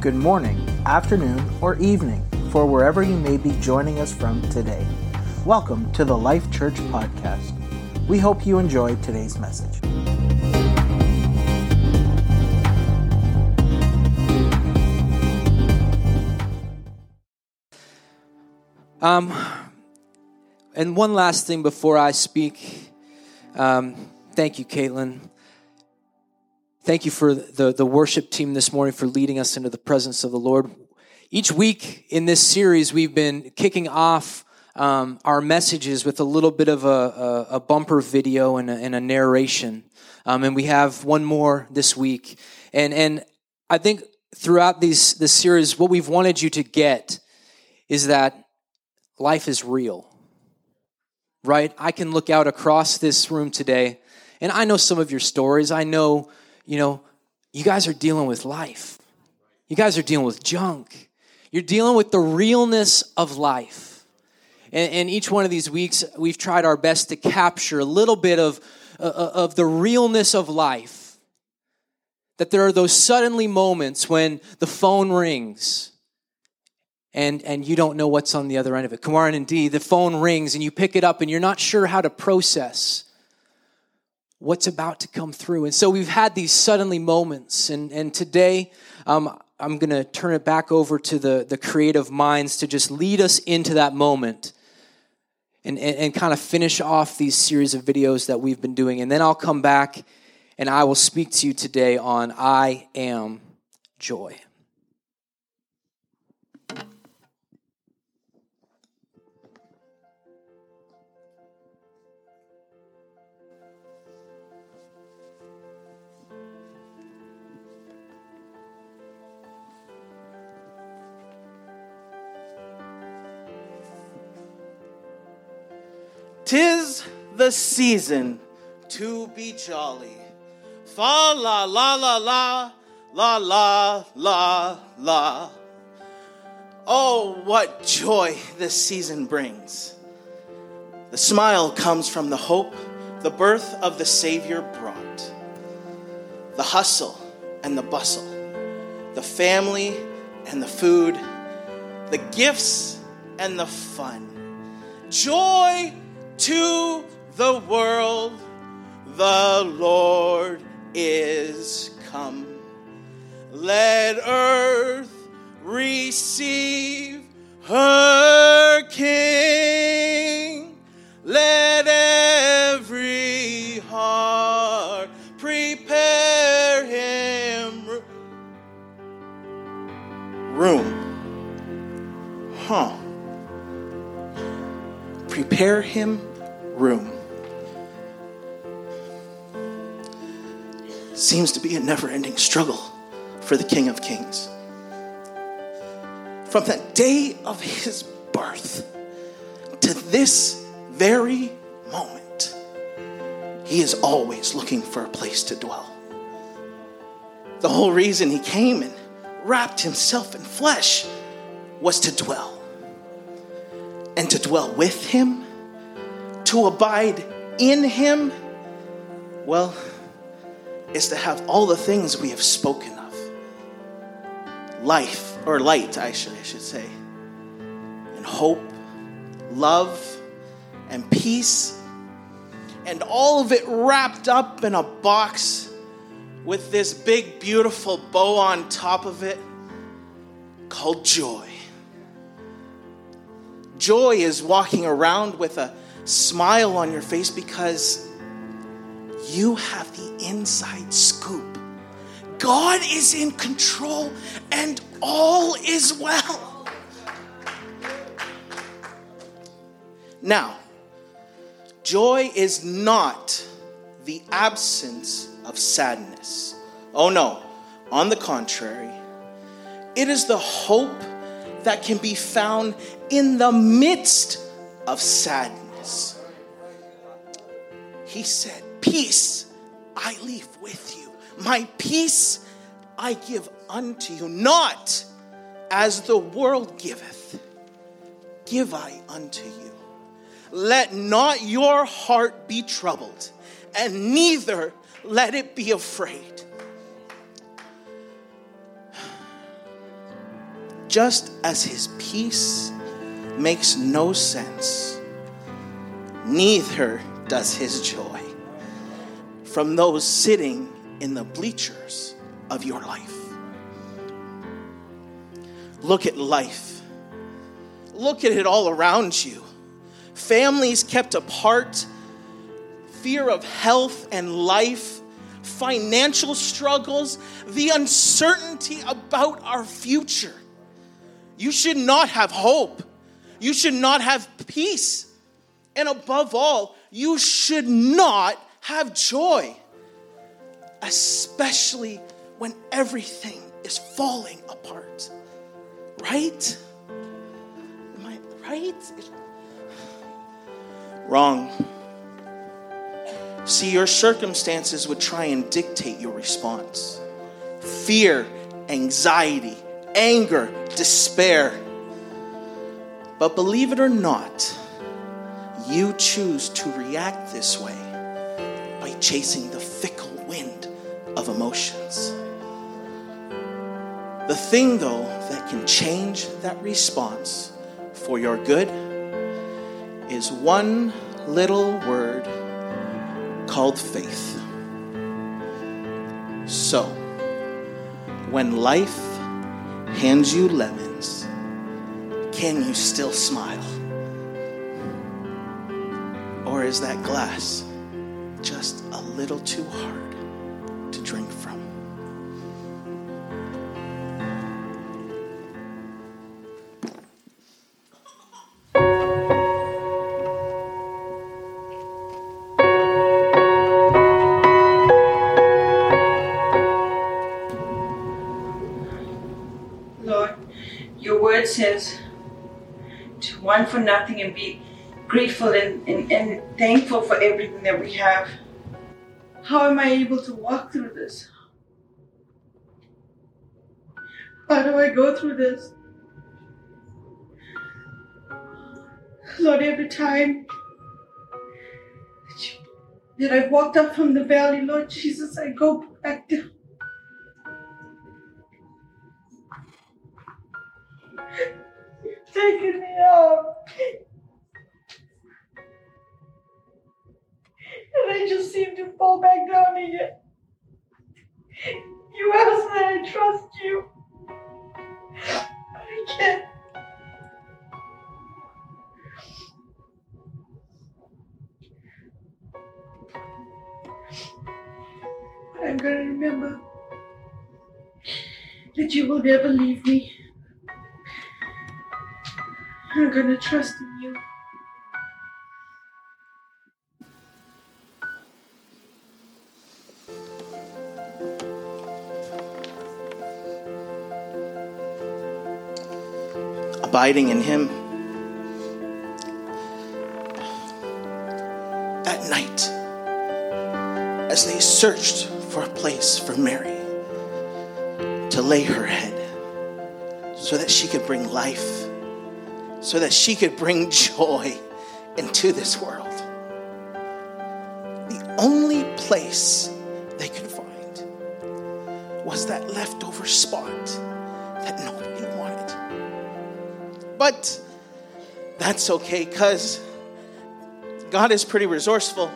good morning, afternoon, or evening for wherever you may be joining us from today. Welcome to the Life Church Podcast. We hope you enjoyed today's message. Um, and one last thing before I speak. Um, thank you, Caitlin. Thank you for the, the worship team this morning for leading us into the presence of the Lord. Each week in this series, we've been kicking off um, our messages with a little bit of a, a, a bumper video and a, and a narration. Um, and we have one more this week. And, and I think throughout these, this series, what we've wanted you to get is that life is real, right? I can look out across this room today, and I know some of your stories. I know, you know, you guys are dealing with life. You guys are dealing with junk. You're dealing with the realness of life. And, and each one of these weeks, we've tried our best to capture a little bit of, uh, of the realness of life. That there are those suddenly moments when the phone rings and, and you don't know what's on the other end of it. Kumar and the phone rings and you pick it up and you're not sure how to process what's about to come through. And so we've had these suddenly moments. And, and today, um, I'm going to turn it back over to the, the creative minds to just lead us into that moment and, and, and kind of finish off these series of videos that we've been doing. And then I'll come back and I will speak to you today on I am joy. Tis the season to be jolly. Fa la la la la, la la la la. Oh, what joy this season brings. The smile comes from the hope the birth of the Savior brought. The hustle and the bustle, the family and the food, the gifts and the fun. Joy to the world the Lord is come. Let earth receive her King. Let every heart prepare him room. Huh. Prepare him room. Seems to be a never ending struggle for the King of Kings. From the day of his birth to this very moment, he is always looking for a place to dwell. The whole reason he came and wrapped himself in flesh was to dwell. And to dwell with him to abide in Him, well, is to have all the things we have spoken of life, or light, I should, I should say, and hope, love, and peace, and all of it wrapped up in a box with this big, beautiful bow on top of it called joy. Joy is walking around with a smile on your face because you have the inside scoop. God is in control and all is well. Now, joy is not the absence of sadness. Oh no, on the contrary, it is the hope that can be found in the midst of sadness. He said, Peace I leave with you. My peace I give unto you, not as the world giveth, give I unto you. Let not your heart be troubled, and neither let it be afraid. just as his peace makes no sense, neither does his joy from those sitting in the bleachers of your life. Look at life. Look at it all around you. Families kept apart, fear of health and life, financial struggles, the uncertainty about our future. You should not have hope. You should not have peace. And above all, you should not have joy, especially when everything is falling apart. Right? Am I right? Wrong. See, your circumstances would try and dictate your response. Fear, anxiety, anger, despair. But believe it or not, you choose to react this way by chasing the fickle wind of emotions. The thing, though, that can change that response for your good is one little word called faith. So, when life hands you lemons, can you still smile? Or is that glass just a little too hard to drink for nothing and be grateful and, and, and thankful for everything that we have. How am I able to walk through this? How do I go through this? Lord, every time that I've walked up from the valley, Lord Jesus, I go back down. taking me out. And I just seem to fall back down again. You asked that I trust you. I can't. I'm to remember that you will never leave me. I'm gonna trust in you. abiding in Him. At night, as they searched for a place for Mary to lay her head so that she could bring life, so that she could bring joy into this world. The only place they could find was that leftover spot that nobody wanted. But that's okay because God is pretty resourceful.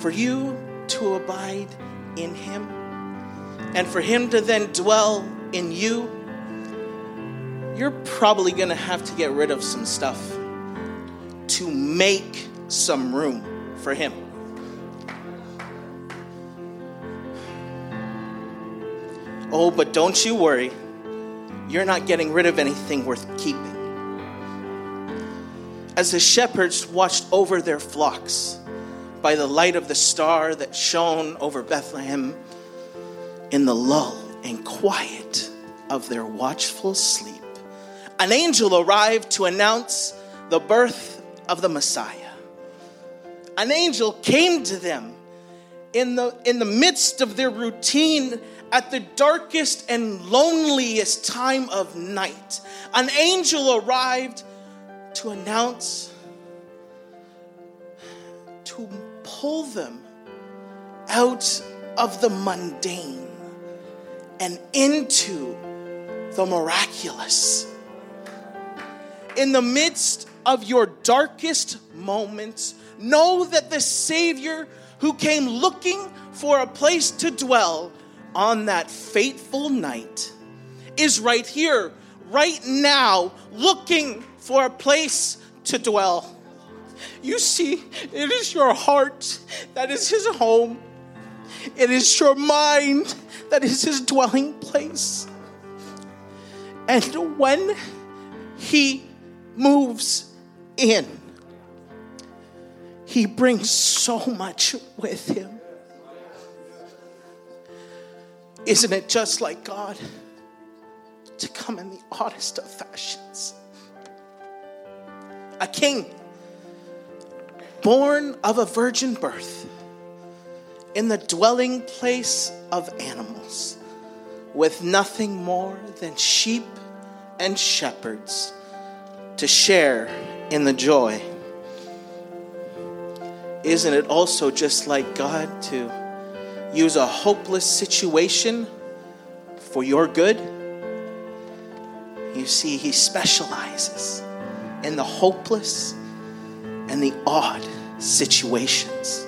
For you to abide in Him and for Him to then dwell in you, you're probably going to have to get rid of some stuff to make some room for Him. Oh, but don't you worry. You're not getting rid of anything worth keeping. As the shepherds watched over their flocks by the light of the star that shone over Bethlehem, in the lull and quiet of their watchful sleep, an angel arrived to announce the birth of the Messiah. An angel came to them in the, in the midst of their routine at the darkest and loneliest time of night. An angel arrived to announce, to pull them out of the mundane and into the miraculous. In the midst of your darkest moments, know that the Savior who came looking for a place to dwell on that fateful night is right here, right now, looking for a place to dwell. You see, it is your heart that is his home. It is your mind that is his dwelling place. And when he moves in, he brings so much with him. Isn't it just like God to come in the oddest of fashions? A king born of a virgin birth in the dwelling place of animals, with nothing more than sheep and shepherds to share in the joy. Isn't it also just like God to use a hopeless situation for your good? You see, He specializes in the hopeless and the odd situations.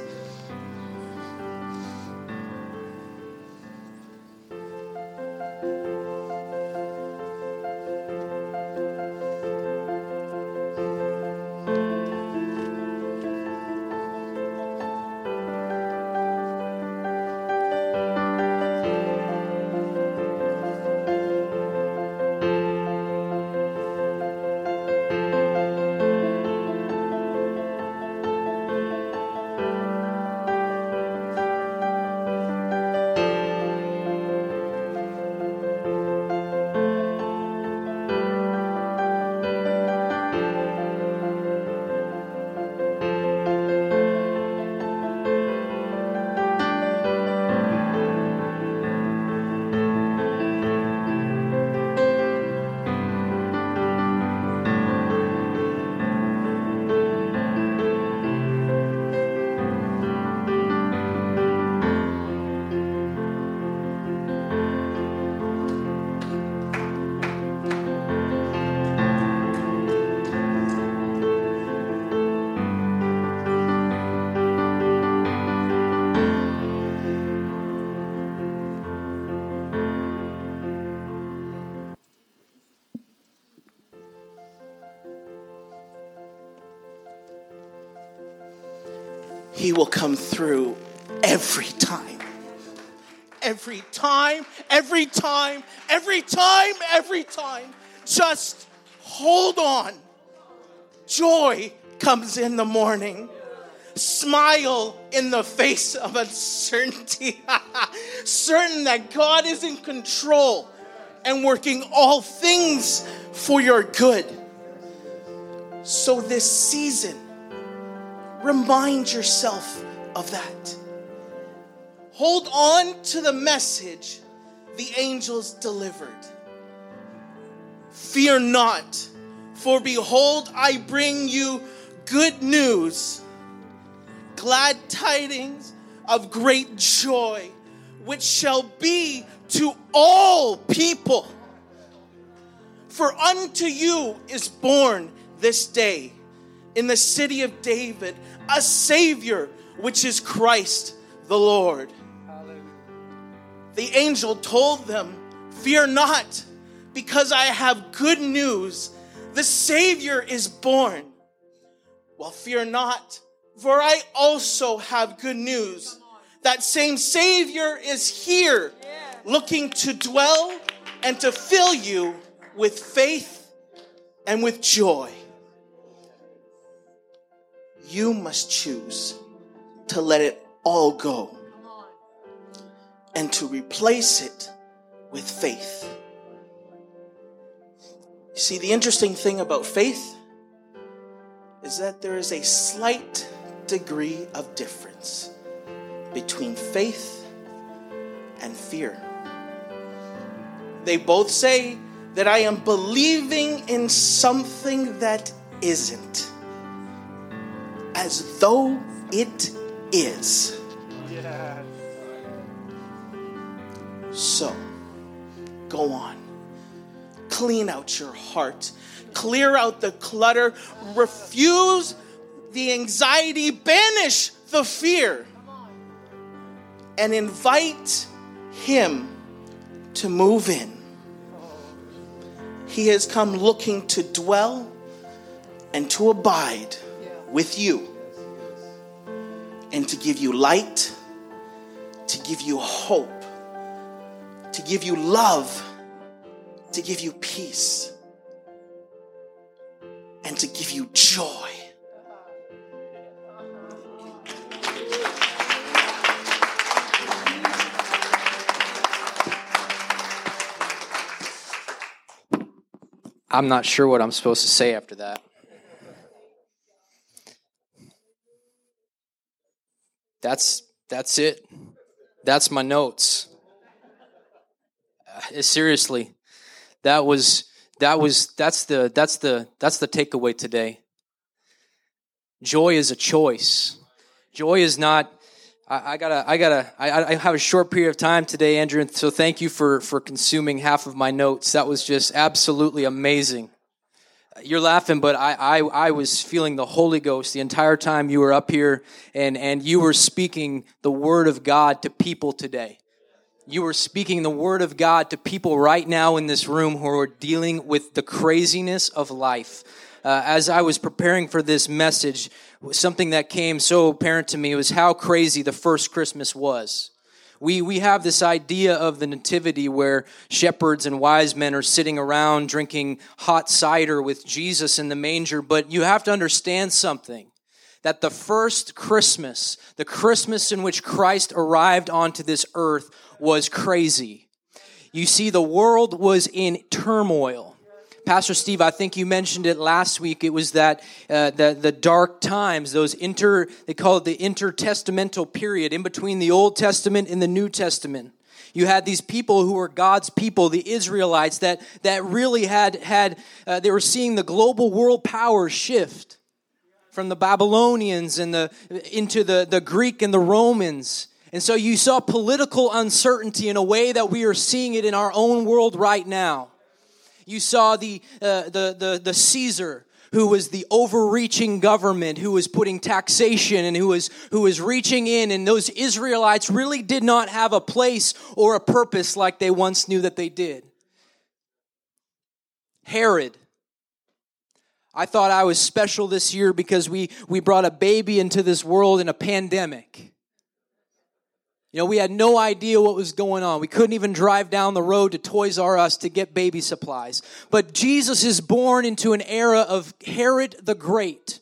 He will come through every time. Every time, every time, every time, every time. Just hold on. Joy comes in the morning. Smile in the face of uncertainty. Certain that God is in control and working all things for your good. So, this season, Remind yourself of that. Hold on to the message the angels delivered. Fear not, for behold, I bring you good news, glad tidings of great joy, which shall be to all people. For unto you is born this day in the city of David a Savior, which is Christ the Lord. The angel told them, Fear not, because I have good news. The Savior is born. Well, fear not, for I also have good news. That same Savior is here, looking to dwell and to fill you with faith and with joy you must choose to let it all go and to replace it with faith. You see, the interesting thing about faith is that there is a slight degree of difference between faith and fear. They both say that I am believing in something that isn't as though it is. So, go on. Clean out your heart, clear out the clutter, refuse the anxiety, banish the fear, and invite Him to move in. He has come looking to dwell and to abide with you and to give you light, to give you hope, to give you love, to give you peace, and to give you joy. I'm not sure what I'm supposed to say after that. That's that's it. That's my notes. Uh, seriously, that was that was that's the that's the that's the takeaway today. Joy is a choice. Joy is not. I, I gotta. I gotta. I, I have a short period of time today, Andrew. So thank you for for consuming half of my notes. That was just absolutely amazing. You're laughing, but I, I, I was feeling the Holy Ghost the entire time you were up here and, and you were speaking the Word of God to people today. You were speaking the Word of God to people right now in this room who are dealing with the craziness of life. Uh, as I was preparing for this message, something that came so apparent to me was how crazy the first Christmas was. We, we have this idea of the nativity where shepherds and wise men are sitting around drinking hot cider with Jesus in the manger, but you have to understand something that the first Christmas, the Christmas in which Christ arrived onto this earth, was crazy. You see, the world was in turmoil. Pastor Steve, I think you mentioned it last week. It was that uh, the the dark times, those inter they call it the intertestamental period in between the Old Testament and the New Testament. You had these people who were God's people, the Israelites, that that really had had uh, they were seeing the global world power shift from the Babylonians and the into the the Greek and the Romans. And so you saw political uncertainty in a way that we are seeing it in our own world right now. You saw the, uh, the, the, the Caesar who was the overreaching government who was putting taxation and who was who was reaching in and those Israelites really did not have a place or a purpose like they once knew that they did. Herod I thought I was special this year because we we brought a baby into this world in a pandemic. You know, we had no idea what was going on. We couldn't even drive down the road to Toys R Us to get baby supplies. But Jesus is born into an era of Herod the Great.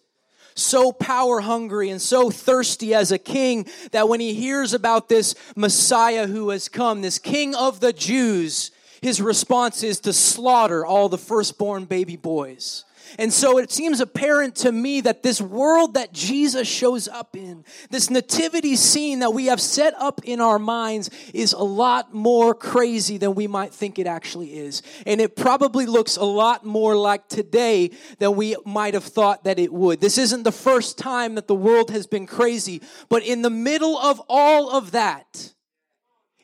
So power hungry and so thirsty as a king that when he hears about this Messiah who has come, this king of the Jews, his response is to slaughter all the firstborn baby boys. And so it seems apparent to me that this world that Jesus shows up in, this nativity scene that we have set up in our minds, is a lot more crazy than we might think it actually is. And it probably looks a lot more like today than we might have thought that it would. This isn't the first time that the world has been crazy, but in the middle of all of that,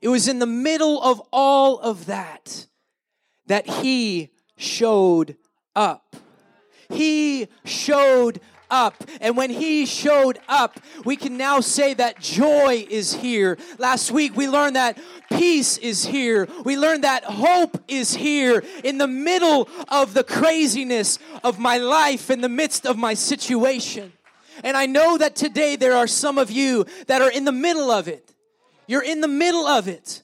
it was in the middle of all of that that he showed up. He showed up. And when he showed up, we can now say that joy is here. Last week we learned that peace is here. We learned that hope is here in the middle of the craziness of my life, in the midst of my situation. And I know that today there are some of you that are in the middle of it. You're in the middle of it.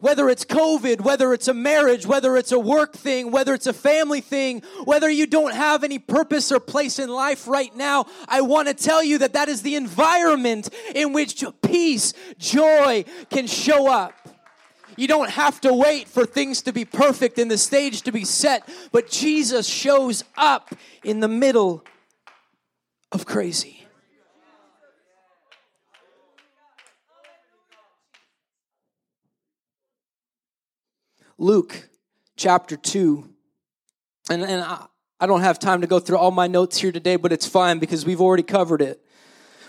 Whether it's COVID, whether it's a marriage, whether it's a work thing, whether it's a family thing, whether you don't have any purpose or place in life right now, I want to tell you that that is the environment in which peace, joy can show up. You don't have to wait for things to be perfect and the stage to be set, but Jesus shows up in the middle of crazy. Luke chapter 2. And, and I, I don't have time to go through all my notes here today, but it's fine because we've already covered it.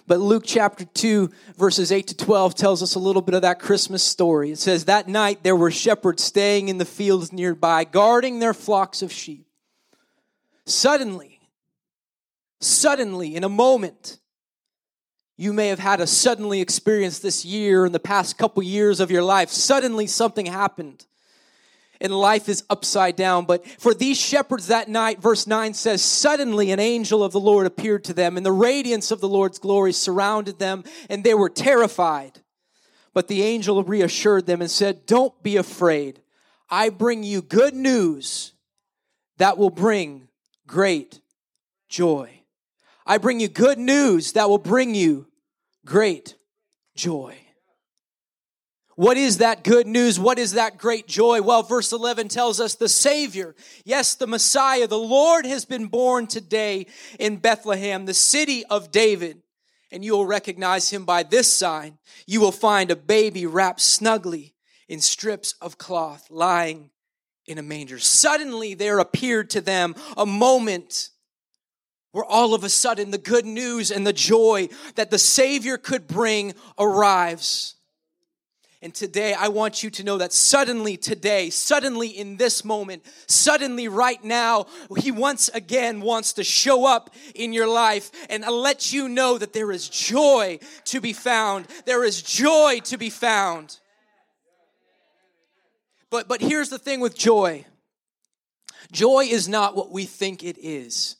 But Luke chapter 2, verses 8 to 12 tells us a little bit of that Christmas story. It says, That night there were shepherds staying in the fields nearby, guarding their flocks of sheep. Suddenly, suddenly, in a moment, you may have had a suddenly experience this year in the past couple years of your life. Suddenly something happened and life is upside down. But for these shepherds that night, verse 9 says, Suddenly an angel of the Lord appeared to them, and the radiance of the Lord's glory surrounded them, and they were terrified. But the angel reassured them and said, Don't be afraid. I bring you good news that will bring great joy. I bring you good news that will bring you great joy. What is that good news? What is that great joy? Well, verse 11 tells us the Savior, yes, the Messiah, the Lord has been born today in Bethlehem, the city of David. And you will recognize him by this sign. You will find a baby wrapped snugly in strips of cloth lying in a manger. Suddenly there appeared to them a moment where all of a sudden the good news and the joy that the Savior could bring arrives. And today, I want you to know that suddenly today, suddenly in this moment, suddenly right now, He once again wants to show up in your life and let you know that there is joy to be found. There is joy to be found. But, but here's the thing with joy joy is not what we think it is.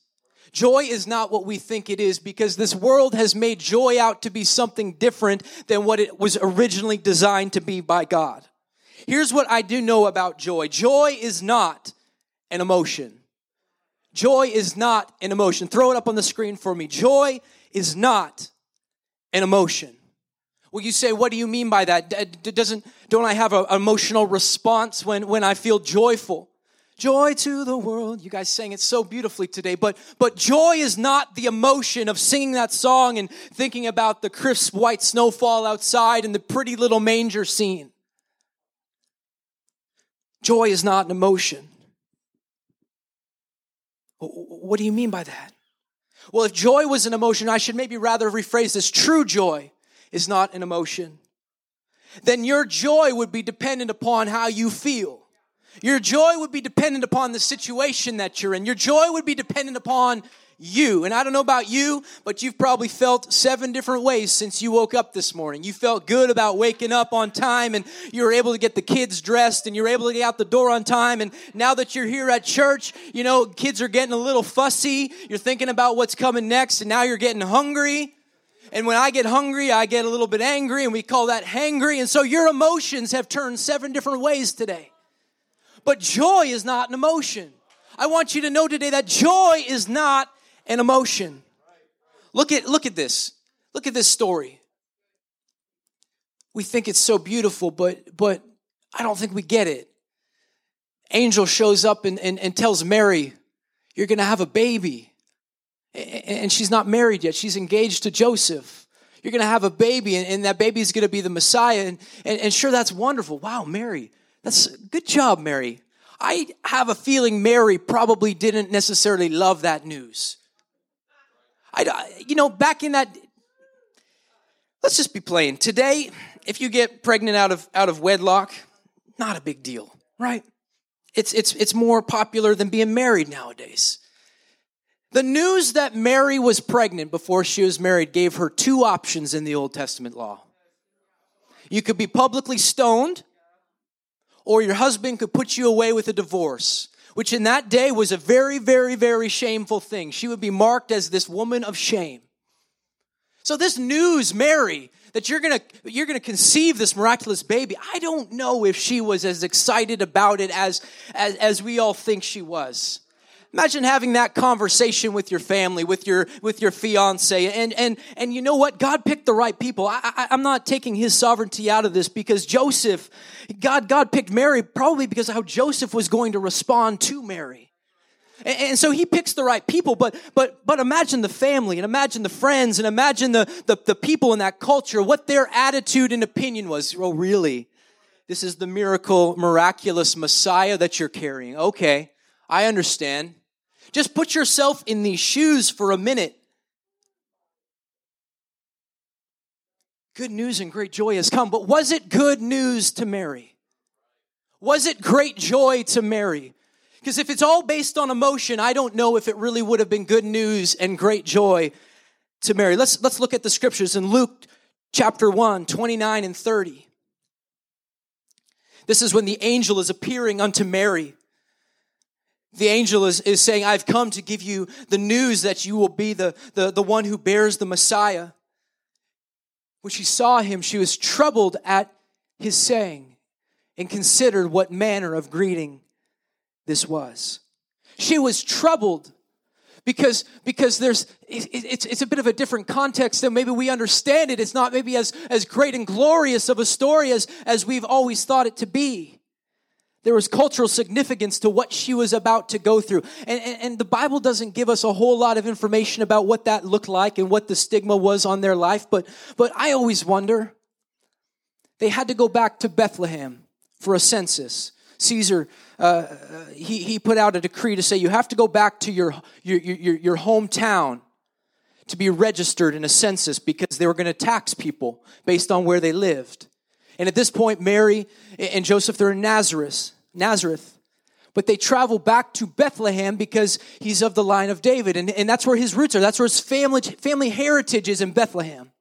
Joy is not what we think it is because this world has made joy out to be something different than what it was originally designed to be by God. Here's what I do know about joy joy is not an emotion. Joy is not an emotion. Throw it up on the screen for me. Joy is not an emotion. Well, you say, what do you mean by that? Doesn't, don't I have an emotional response when, when I feel joyful? Joy to the world. You guys sang it so beautifully today, but, but joy is not the emotion of singing that song and thinking about the crisp white snowfall outside and the pretty little manger scene. Joy is not an emotion. What do you mean by that? Well, if joy was an emotion, I should maybe rather rephrase this. True joy is not an emotion. Then your joy would be dependent upon how you feel. Your joy would be dependent upon the situation that you're in. Your joy would be dependent upon you. And I don't know about you, but you've probably felt seven different ways since you woke up this morning. You felt good about waking up on time and you were able to get the kids dressed and you're able to get out the door on time. And now that you're here at church, you know, kids are getting a little fussy. You're thinking about what's coming next and now you're getting hungry. And when I get hungry, I get a little bit angry and we call that hangry. And so your emotions have turned seven different ways today. But joy is not an emotion. I want you to know today that joy is not an emotion. Look at look at this. Look at this story. We think it's so beautiful, but but I don't think we get it. Angel shows up and, and, and tells Mary, You're gonna have a baby. And she's not married yet. She's engaged to Joseph. You're gonna have a baby, and, and that baby's gonna be the Messiah. And, and, and sure, that's wonderful. Wow, Mary, that's good job, Mary. I have a feeling Mary probably didn't necessarily love that news. I, you know, back in that, let's just be plain. Today, if you get pregnant out of out of wedlock, not a big deal, right? It's it's it's more popular than being married nowadays. The news that Mary was pregnant before she was married gave her two options in the Old Testament law. You could be publicly stoned or your husband could put you away with a divorce, which in that day was a very, very, very shameful thing. She would be marked as this woman of shame. So this news, Mary, that you're gonna you're gonna conceive this miraculous baby, I don't know if she was as excited about it as as, as we all think she was. Imagine having that conversation with your family, with your with your fiance, and and and you know what? God picked the right people. I, I'm not taking His sovereignty out of this because Joseph, God God picked Mary probably because of how Joseph was going to respond to Mary. And, and so he picks the right people, but but but imagine the family and imagine the friends and imagine the, the, the people in that culture, what their attitude and opinion was. Oh, really? This is the miracle, miraculous Messiah that you're carrying. Okay, I understand. Just put yourself in these shoes for a minute. good news and great joy has come. But was it good news to Mary? Was it great joy to Mary? Because if it's all based on emotion, I don't know if it really would have been good news and great joy to Mary. Let's, let's look at the scriptures in Luke chapter 1, 29 and 30. This is when the angel is appearing unto Mary. The angel is, is saying, I've come to give you the news that you will be the, the, the one who bears the Messiah. When she saw him, she was troubled at his saying and considered what manner of greeting this was. She was troubled because because there's it, it's it's a bit of a different context than maybe we understand it. It's not maybe as as great and glorious of a story as as we've always thought it to be. There was cultural significance to what she was about to go through. And, and, and, the Bible doesn't give us a whole lot of information about what that looked like and what the stigma was on their life. But, but I always wonder. They had to go back to Bethlehem for a census. Caesar, uh, he, he put out a decree to say you have to go back to your, your, your, your hometown to be registered in a census because they were going to tax people based on where they lived. And at this point, Mary and Joseph, they're in Nazareth. Nazareth. But they travel back to Bethlehem because he's of the line of David. And, and that's where his roots are. That's where his family, family heritage is in Bethlehem.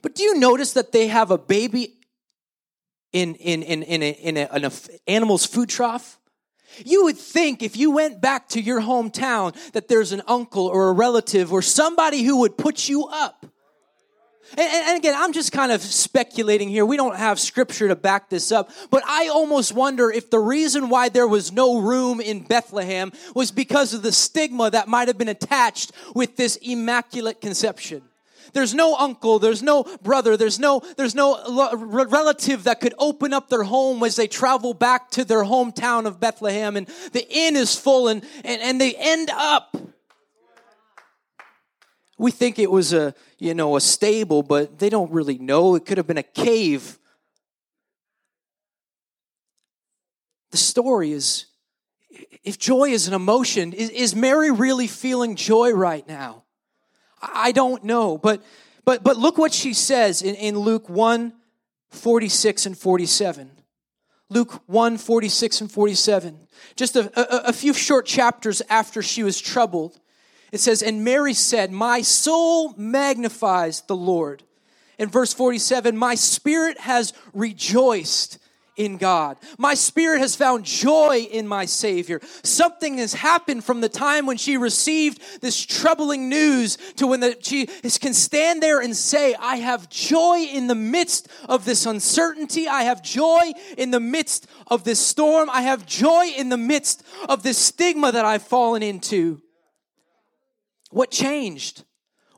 But do you notice that they have a baby in, in, in, in, a, in, a, an animal's food trough? You would think if you went back to your hometown that there's an uncle or a relative or somebody who would put you up. And, and, again, I'm just kind of speculating here. We don't have scripture to back this up. But I almost wonder if the reason why there was no room in Bethlehem was because of the stigma that might have been attached with this immaculate conception. There's no uncle, there's no brother, there's no there's no relative that could open up their home as they travel back to their hometown of Bethlehem and the inn is full and and, and they end up we think it was a you know a stable but they don't really know it could have been a cave the story is if joy is an emotion is, is mary really feeling joy right now I don't know. But but but look what she says in, in Luke 1, 46 and 47. Luke 1, 46 and 47. Just a, a, a few short chapters after she was troubled. It says, And Mary said, My soul magnifies the Lord. In verse 47, my spirit has rejoiced in God. My spirit has found joy in my Savior. Something has happened from the time when she received this troubling news to when the, she can stand there and say, I have joy in the midst of this uncertainty. I have joy in the midst of this storm. I have joy in the midst of this stigma that I've fallen into. What changed?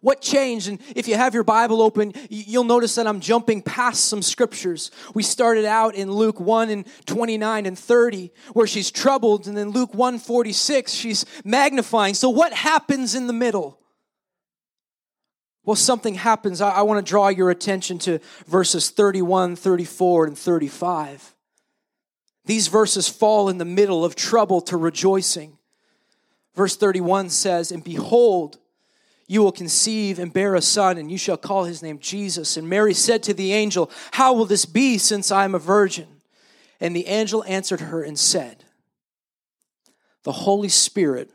What changed? And if you have your Bible open, you'll notice that I'm jumping past some scriptures. We started out in Luke 1 and 29 and 30, where she's troubled, and then Luke 1 46, she's magnifying. So, what happens in the middle? Well, something happens. I, I want to draw your attention to verses 31, 34, and 35. These verses fall in the middle of trouble to rejoicing. Verse 31 says, And behold, you will conceive and bear a son, and you shall call his name Jesus. And Mary said to the angel, How will this be since I am a virgin? And the angel answered her and said, The Holy Spirit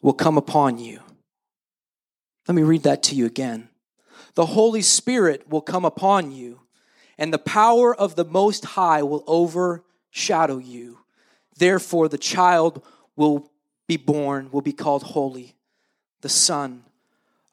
will come upon you. Let me read that to you again. The Holy Spirit will come upon you, and the power of the Most High will overshadow you. Therefore, the child will be born, will be called holy, the Son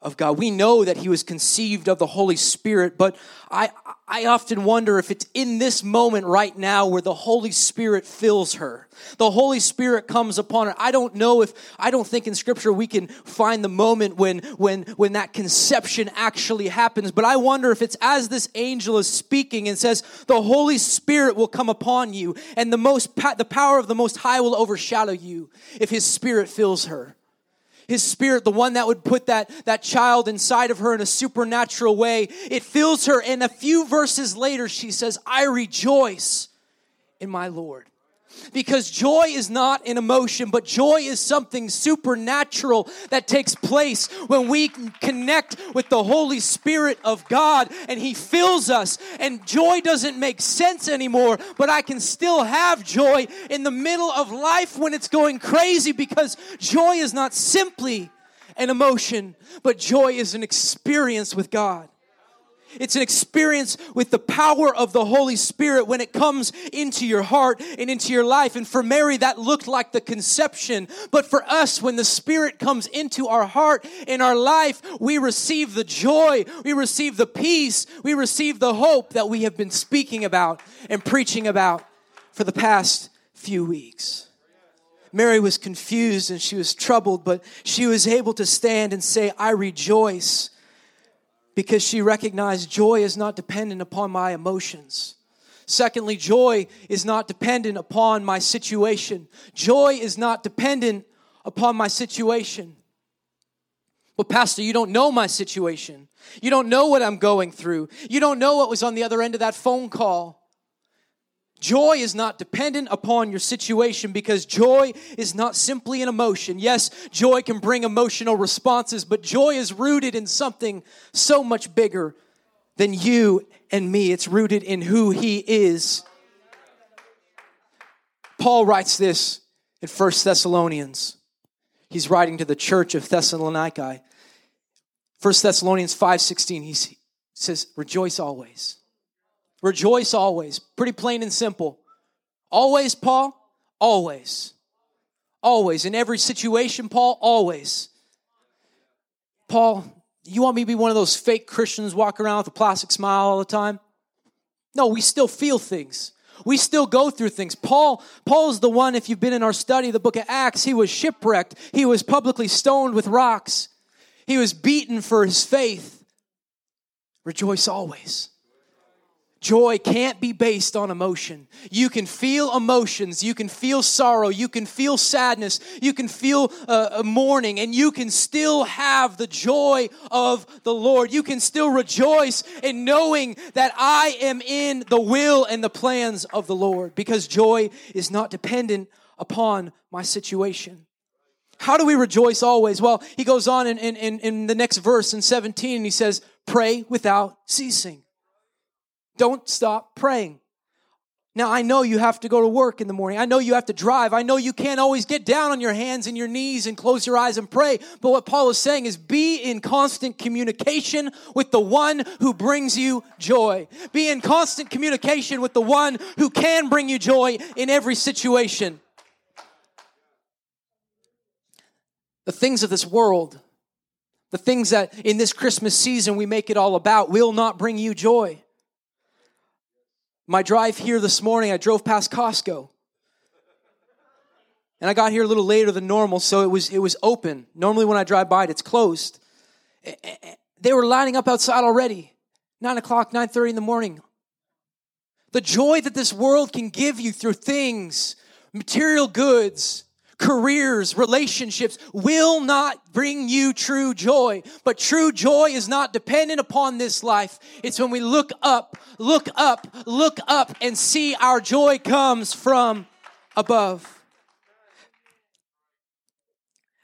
of God. We know that he was conceived of the Holy Spirit, but I, I often wonder if it's in this moment right now where the Holy Spirit fills her. The Holy Spirit comes upon her. I don't know if, I don't think in scripture we can find the moment when, when, when that conception actually happens, but I wonder if it's as this angel is speaking and says, the Holy Spirit will come upon you and the most, the power of the Most High will overshadow you if his Spirit fills her his spirit, the one that would put that, that child inside of her in a supernatural way, it fills her. And a few verses later, she says, I rejoice in my Lord. Because joy is not an emotion, but joy is something supernatural that takes place when we connect with the Holy Spirit of God and He fills us. And joy doesn't make sense anymore, but I can still have joy in the middle of life when it's going crazy because joy is not simply an emotion, but joy is an experience with God. It's an experience with the power of the Holy Spirit when it comes into your heart and into your life. And for Mary, that looked like the conception. But for us, when the Spirit comes into our heart and our life, we receive the joy, we receive the peace, we receive the hope that we have been speaking about and preaching about for the past few weeks. Mary was confused and she was troubled, but she was able to stand and say, I rejoice because she recognized joy is not dependent upon my emotions. Secondly, joy is not dependent upon my situation. Joy is not dependent upon my situation. Well, Pastor, you don't know my situation. You don't know what I'm going through. You don't know what was on the other end of that phone call. Joy is not dependent upon your situation because joy is not simply an emotion. Yes, joy can bring emotional responses, but joy is rooted in something so much bigger than you and me. It's rooted in who He is. Paul writes this in First Thessalonians. He's writing to the church of Thessalonica. First Thessalonians 5:16 he says rejoice always. Rejoice always. Pretty plain and simple. Always, Paul? Always. Always. In every situation, Paul? Always. Paul, you want me to be one of those fake Christians walk around with a plastic smile all the time? No, we still feel things. We still go through things. Paul, Paul is the one, if you've been in our study, the book of Acts, he was shipwrecked. He was publicly stoned with rocks. He was beaten for his faith. Rejoice always. Joy can't be based on emotion. You can feel emotions, you can feel sorrow, you can feel sadness, you can feel uh, mourning, and you can still have the joy of the Lord. You can still rejoice in knowing that I am in the will and the plans of the Lord because joy is not dependent upon my situation. How do we rejoice always? Well, he goes on in, in, in the next verse in 17 and he says, Pray without ceasing. Don't stop praying. Now, I know you have to go to work in the morning. I know you have to drive. I know you can't always get down on your hands and your knees and close your eyes and pray. But what Paul is saying is be in constant communication with the one who brings you joy. Be in constant communication with the one who can bring you joy in every situation. The things of this world, the things that in this Christmas season we make it all about, will not bring you joy. My drive here this morning, I drove past Costco. And I got here a little later than normal, so it was it was open. Normally when I drive by it, it's closed. They were lining up outside already. Nine o'clock, nine thirty in the morning. The joy that this world can give you through things, material goods, careers, relationships will not bring you true joy. But true joy is not dependent upon this life. It's when we look up, look up, look up and see our joy comes from above.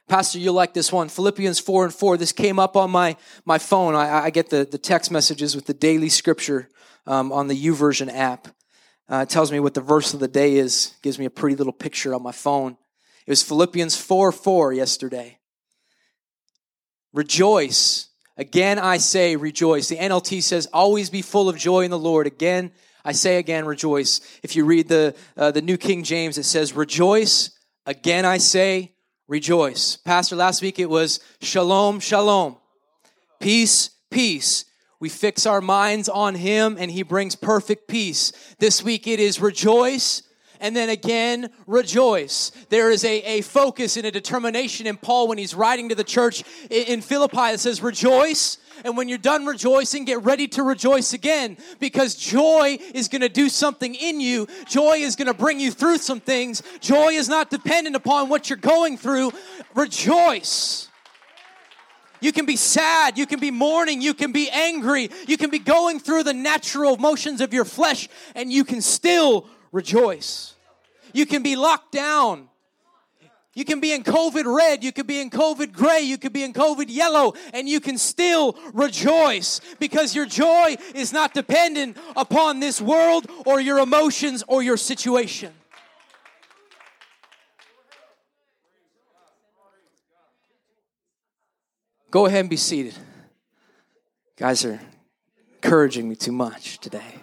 Pastor, you like this one. Philippians 4 and 4. This came up on my, my phone. I, I get the, the text messages with the daily scripture um, on the YouVersion app. Uh, it tells me what the verse of the day is, gives me a pretty little picture on my phone. It was Philippians 4 4 yesterday. Rejoice. Again, I say rejoice. The NLT says, always be full of joy in the Lord. Again, I say again, rejoice. If you read the, uh, the New King James, it says, rejoice. Again, I say rejoice. Pastor, last week it was shalom, shalom. Peace, peace. We fix our minds on Him and He brings perfect peace. This week it is rejoice and then again rejoice. There is a, a focus and a determination in Paul when he's writing to the church in, in Philippi that says, Rejoice. And when you're done rejoicing, get ready to rejoice again because joy is going to do something in you. Joy is going to bring you through some things. Joy is not dependent upon what you're going through. Rejoice. You can be sad. You can be mourning. You can be angry. You can be going through the natural motions of your flesh, and you can still rejoice. You can be locked down. You can be in COVID red, you could be in COVID gray, you could be in COVID yellow, and you can still rejoice because your joy is not dependent upon this world or your emotions or your situation. Go ahead and be seated. Guys are encouraging me too much today.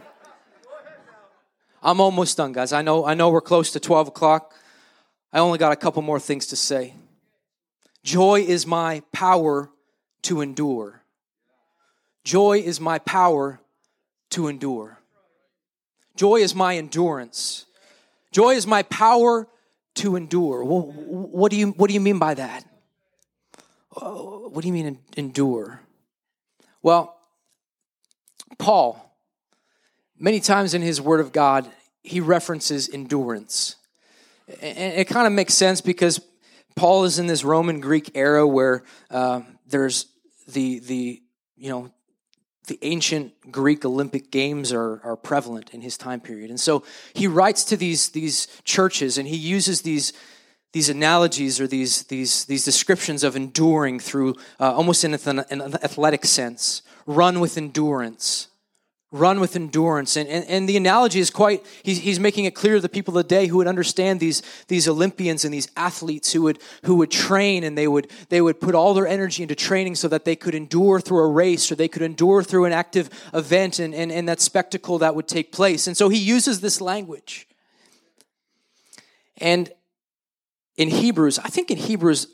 I'm almost done, guys. I know, I know we're close to 12 o'clock. I only got a couple more things to say. Joy is my power to endure. Joy is my power to endure. Joy is my endurance. Joy is my power to endure. Well, what do you what do you mean by that? Oh, what do you mean endure? Well, Paul, many times in his Word of God, he references endurance. And it kind of makes sense because Paul is in this Roman Greek era where uh, there's the the you know the ancient Greek Olympic Games are, are prevalent in his time period, and so he writes to these these churches and he uses these these analogies or these these these descriptions of enduring through uh, almost in an athletic sense. Run with endurance run with endurance. And, and, and, the analogy is quite, he's, he's making it clear to the people of the day who would understand these, these Olympians and these athletes who would, who would train and they would, they would put all their energy into training so that they could endure through a race or they could endure through an active event and, and, and that spectacle that would take place. And so he uses this language. And in Hebrews, I think in Hebrews,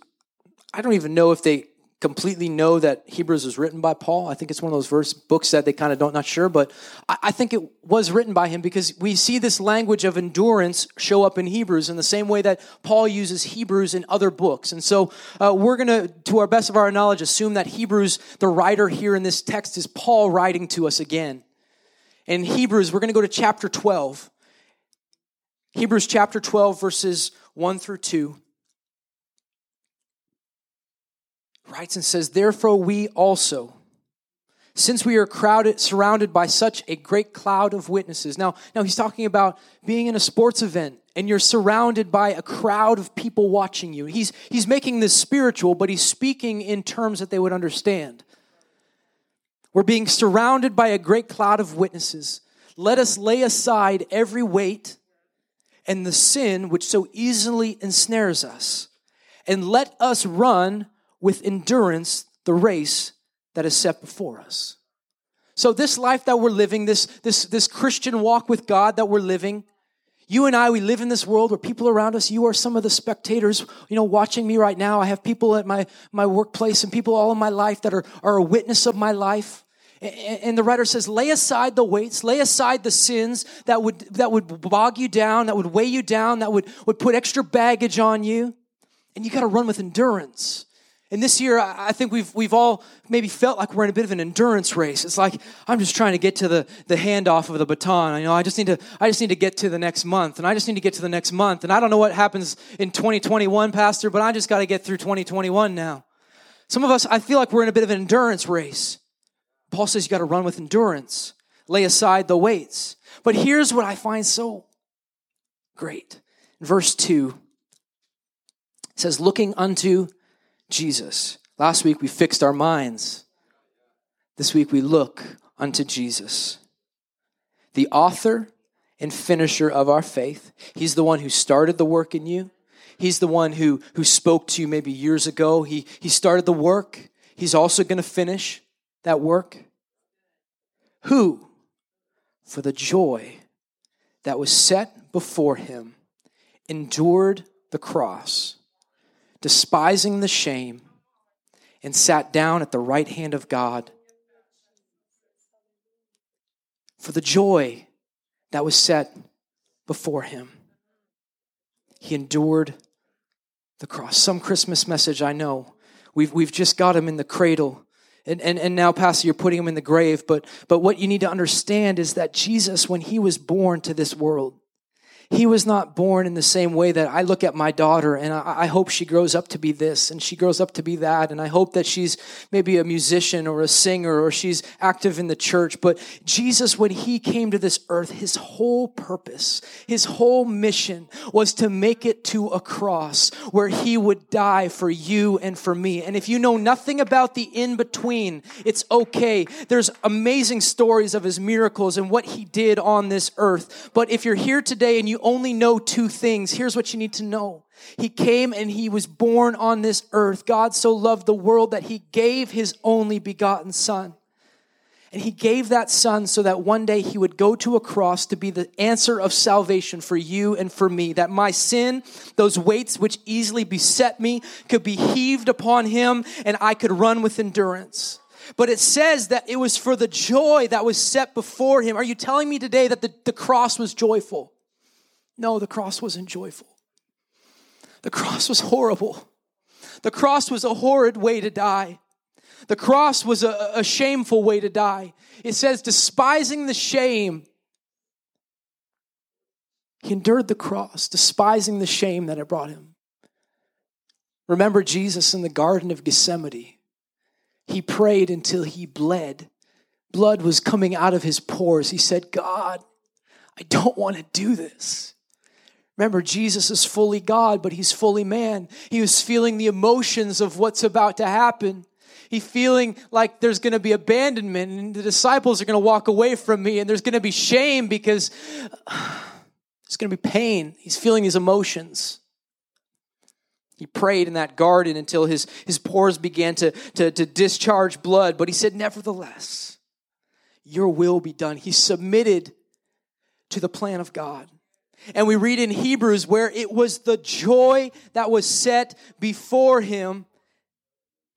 I don't even know if they completely know that Hebrews was written by Paul. I think it's one of those verse books that they kind of don't not sure, but I, I, think it was written by him because we see this language of endurance show up in Hebrews in the same way that Paul uses Hebrews in other books. And so uh, we're going to, to our best of our knowledge, assume that Hebrews, the writer here in this text, is Paul writing to us again. In Hebrews, we're going to go to chapter 12. Hebrews chapter 12, verses 1 through 2. Writes and says, Therefore, we also, since we are crowded, surrounded by such a great cloud of witnesses. Now, now he's talking about being in a sports event and you're surrounded by a crowd of people watching you. He's, he's making this spiritual, but he's speaking in terms that they would understand. We're being surrounded by a great cloud of witnesses. Let us lay aside every weight and the sin which so easily ensnares us, and let us run with endurance the race that is set before us. So this life that we're living, this, this, this Christian walk with God that we're living, you and I, we live in this world where people around us, you are some of the spectators, you know, watching me right now. I have people at my, my workplace and people all in my life that are, are a witness of my life. And the writer says, lay aside the weights, lay aside the sins that would, that would bog you down, that would weigh you down, that would, would put extra baggage on you. And you got to run with endurance. And this year, I think we've, we've all maybe felt like we're in a bit of an endurance race. It's like, I'm just trying to get to the, the handoff of the baton. You know, I just, need to, I just need to get to the next month, and I just need to get to the next month. And I don't know what happens in 2021, Pastor, but I just got to get through 2021 now. Some of us, I feel like we're in a bit of an endurance race. Paul says you got to run with endurance, lay aside the weights. But here's what I find so great. verse 2 it says, looking unto Jesus. Last week we fixed our minds. This week we look unto Jesus, the author and finisher of our faith. He's the one who started the work in you. He's the one who, who spoke to you maybe years ago. He, he started the work. He's also going to finish that work. Who, for the joy that was set before him, endured the cross despising the shame, and sat down at the right hand of God. For the joy that was set before him, he endured the cross. Some Christmas message I know. We've, we've just got him in the cradle. And, and, and now, Pastor, you're putting him in the grave. But, but what you need to understand is that Jesus, when he was born to this world, he was not born in the same way that I look at my daughter and I, I, hope she grows up to be this and she grows up to be that. And I hope that she's maybe a musician or a singer or she's active in the church. But Jesus, when he came to this earth, his whole purpose, his whole mission was to make it to a cross where he would die for you and for me. And if you know nothing about the in between, it's okay. There's amazing stories of his miracles and what he did on this earth. But if you're here today and you you only know two things, here's what you need to know. He came and he was born on this earth. God so loved the world that he gave his only begotten son. And he gave that son so that one day he would go to a cross to be the answer of salvation for you and for me. That my sin, those weights which easily beset me, could be heaved upon him and I could run with endurance. But it says that it was for the joy that was set before him. Are you telling me today that the, the cross was joyful? No, the cross wasn't joyful. The cross was horrible. The cross was a horrid way to die. The cross was a, a shameful way to die. It says, despising the shame, he endured the cross, despising the shame that it brought him. Remember Jesus in the Garden of Gethsemane. He prayed until he bled. Blood was coming out of his pores. He said, God, I don't want to do this. Remember, Jesus is fully God, but he's fully man. He was feeling the emotions of what's about to happen. He feeling like there's going to be abandonment and the disciples are going to walk away from me and there's going to be shame because there's going to be pain. He's feeling his emotions. He prayed in that garden until his, his pores began to, to, to discharge blood, but he said, Nevertheless, your will be done. He submitted to the plan of God. And we read in Hebrews where it was the joy that was set before him,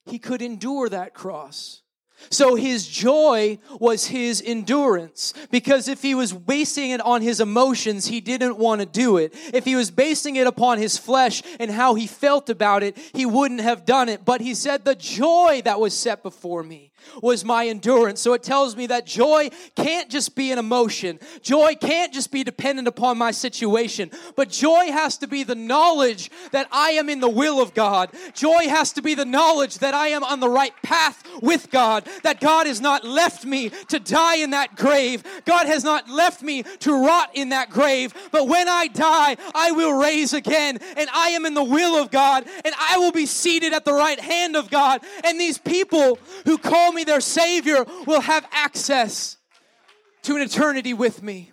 he could endure that cross. So his joy was his endurance. Because if he was basing it on his emotions, he didn't want to do it. If he was basing it upon his flesh and how he felt about it, he wouldn't have done it. But he said, The joy that was set before me was my endurance. So it tells me that joy can't just be an emotion. Joy can't just be dependent upon my situation. But joy has to be the knowledge that I am in the will of God. Joy has to be the knowledge that I am on the right path with God that God has not left me to die in that grave. God has not left me to rot in that grave. But when I die, I will raise again, and I am in the will of God, and I will be seated at the right hand of God. And these people who call me their Savior will have access to an eternity with me.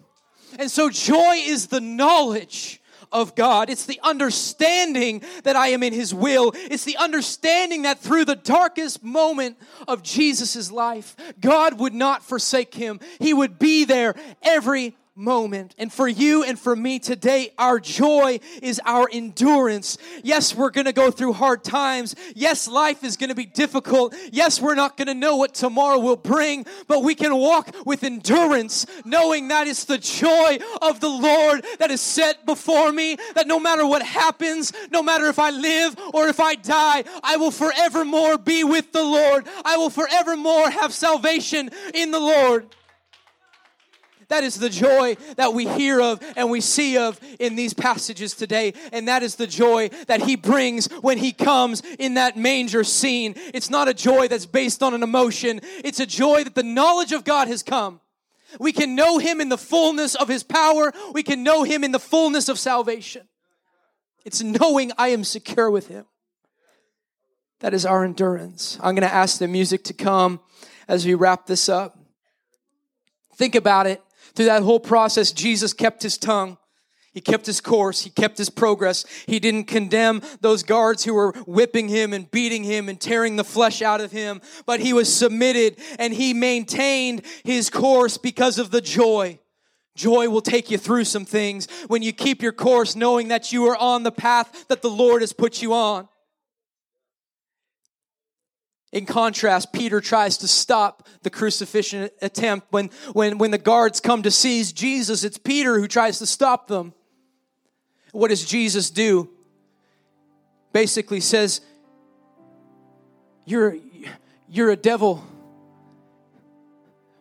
And so, joy is the knowledge of God. It's the understanding that I am in His will. It's the understanding that through the darkest moment of Jesus' life, God would not forsake him. He would be there every moment. And for you and for me today, our joy is our endurance. Yes, we're going to go through hard times. Yes, life is going to be difficult. Yes, we're not going to know what tomorrow will bring, but we can walk with endurance, knowing that it's the joy of the Lord that is set before me, that no matter what happens, no matter if I live or if I die, I will forevermore be with the Lord. I will forevermore have salvation in the Lord. That is the joy that we hear of and we see of in these passages today. And that is the joy that he brings when he comes in that manger scene. It's not a joy that's based on an emotion, it's a joy that the knowledge of God has come. We can know him in the fullness of his power, we can know him in the fullness of salvation. It's knowing I am secure with him. That is our endurance. I'm going to ask the music to come as we wrap this up. Think about it. Through that whole process, Jesus kept his tongue. He kept his course. He kept his progress. He didn't condemn those guards who were whipping him and beating him and tearing the flesh out of him, but he was submitted and he maintained his course because of the joy. Joy will take you through some things when you keep your course knowing that you are on the path that the Lord has put you on. In contrast, Peter tries to stop the crucifixion attempt. When, when, when the guards come to seize Jesus, it's Peter who tries to stop them. What does Jesus do? Basically says, You're, you're a devil.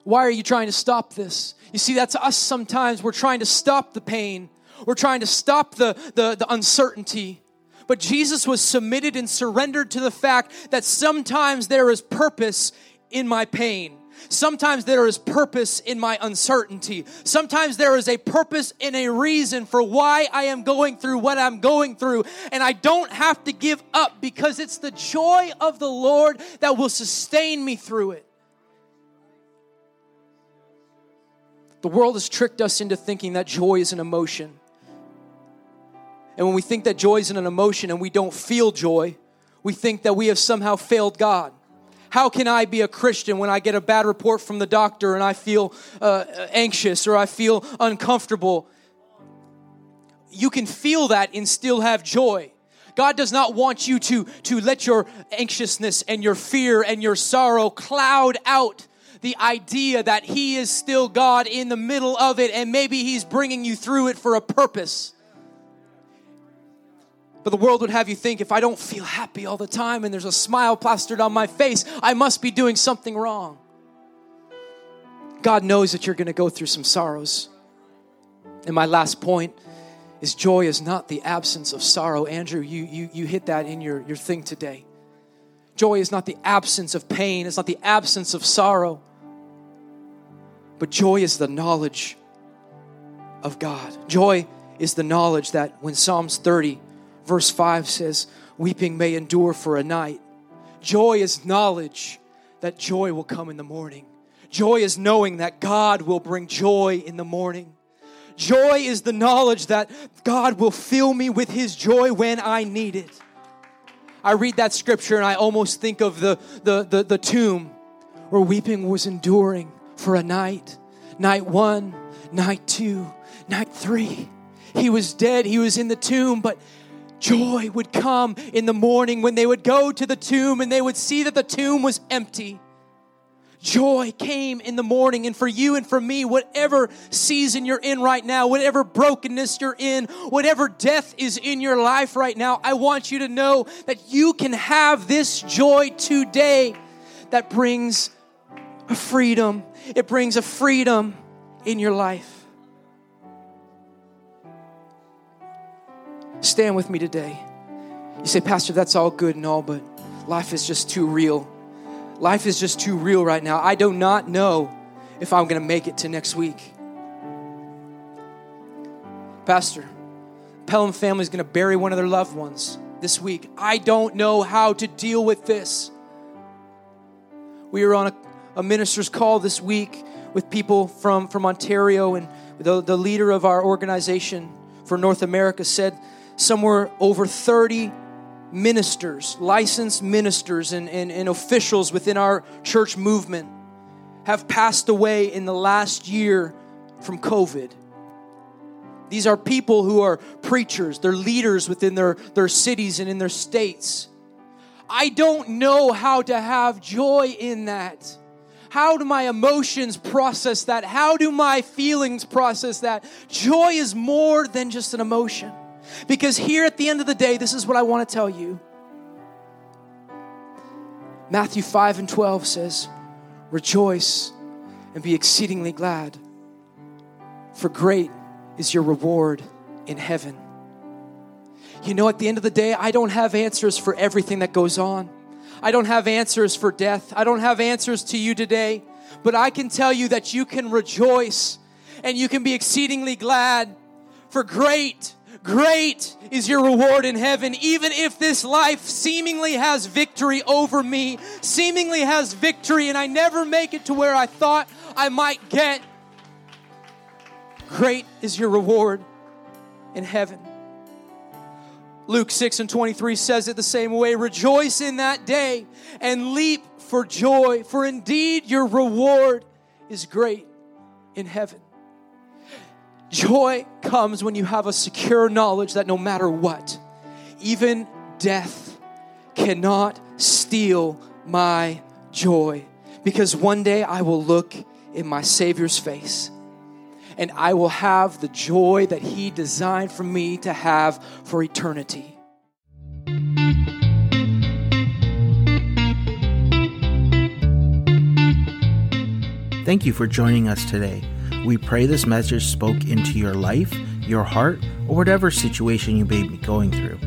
Why are you trying to stop this? You see, that's us sometimes. We're trying to stop the pain We're trying to stop the, the, the uncertainty. But Jesus was submitted and surrendered to the fact that sometimes there is purpose in my pain. Sometimes there is purpose in my uncertainty. Sometimes there is a purpose and a reason for why I am going through what I'm going through. And I don't have to give up because it's the joy of the Lord that will sustain me through it. The world has tricked us into thinking that joy is an emotion. And when we think that joy is an emotion and we don't feel joy, we think that we have somehow failed God. How can I be a Christian when I get a bad report from the doctor and I feel uh, anxious or I feel uncomfortable? You can feel that and still have joy. God does not want you to, to let your anxiousness and your fear and your sorrow cloud out the idea that He is still God in the middle of it and maybe He's bringing you through it for a purpose. But the world would have you think if I don't feel happy all the time and there's a smile plastered on my face, I must be doing something wrong. God knows that you're going to go through some sorrows. And my last point is joy is not the absence of sorrow. Andrew, you, you, you hit that in your, your thing today. Joy is not the absence of pain, it's not the absence of sorrow. But joy is the knowledge of God. Joy is the knowledge that when Psalms 30 Verse 5 says, Weeping may endure for a night. Joy is knowledge that joy will come in the morning. Joy is knowing that God will bring joy in the morning. Joy is the knowledge that God will fill me with His joy when I need it. I read that scripture and I almost think of the, the, the, the tomb where weeping was enduring for a night. Night one, night two, night three. He was dead, he was in the tomb, but Joy would come in the morning when they would go to the tomb and they would see that the tomb was empty. Joy came in the morning, and for you and for me, whatever season you're in right now, whatever brokenness you're in, whatever death is in your life right now, I want you to know that you can have this joy today that brings a freedom. It brings a freedom in your life. Stand with me today. You say, Pastor, that's all good and all, but life is just too real. Life is just too real right now. I do not know if I'm going to make it to next week. Pastor, Pelham family is going to bury one of their loved ones this week. I don't know how to deal with this. We were on a, a minister's call this week with people from, from Ontario, and the, the leader of our organization for North America said somewhere over 30 ministers, licensed ministers, and, and, and officials within our church movement have passed away in the last year from COVID. These are people who are preachers, they're leaders within their, their cities and in their states. I don't know how to have joy in that. How do my emotions process that? How do my feelings process that? Joy is more than just an emotion. Because here at the end of the day, this is what I want to tell you. Matthew 5 and 12 says, Rejoice and be exceedingly glad, for great is your reward in heaven. You know, at the end of the day, I don't have answers for everything that goes on. I don't have answers for death. I don't have answers to you today. But I can tell you that you can rejoice and you can be exceedingly glad, for great Great is your reward in heaven, even if this life seemingly has victory over me, seemingly has victory, and I never make it to where I thought I might get. Great is your reward in heaven. Luke 6 and 23 says it the same way Rejoice in that day and leap for joy, for indeed your reward is great in heaven. Joy comes when you have a secure knowledge that no matter what, even death cannot steal my joy. Because one day I will look in my Savior's face and I will have the joy that He designed for me to have for eternity. Thank you for joining us today. We pray this message spoke into your life your heart, or whatever situation you may be going through.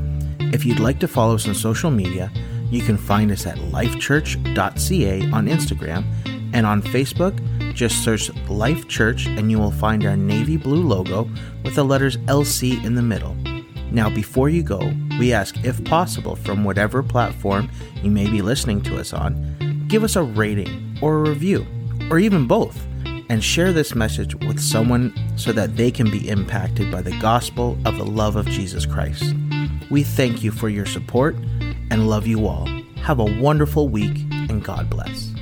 If you'd like to follow us on social media, you can find us at lifechurch.ca on Instagram and on Facebook. Just search Life Church and you will find our navy blue logo with the letters LC in the middle. Now, before you go, we ask if possible from whatever platform you may be listening to us on, give us a rating or a review, or even both, and share this message with someone so that they can be impacted by the gospel of the love of Jesus Christ. We thank you for your support and love you all. Have a wonderful week and God bless.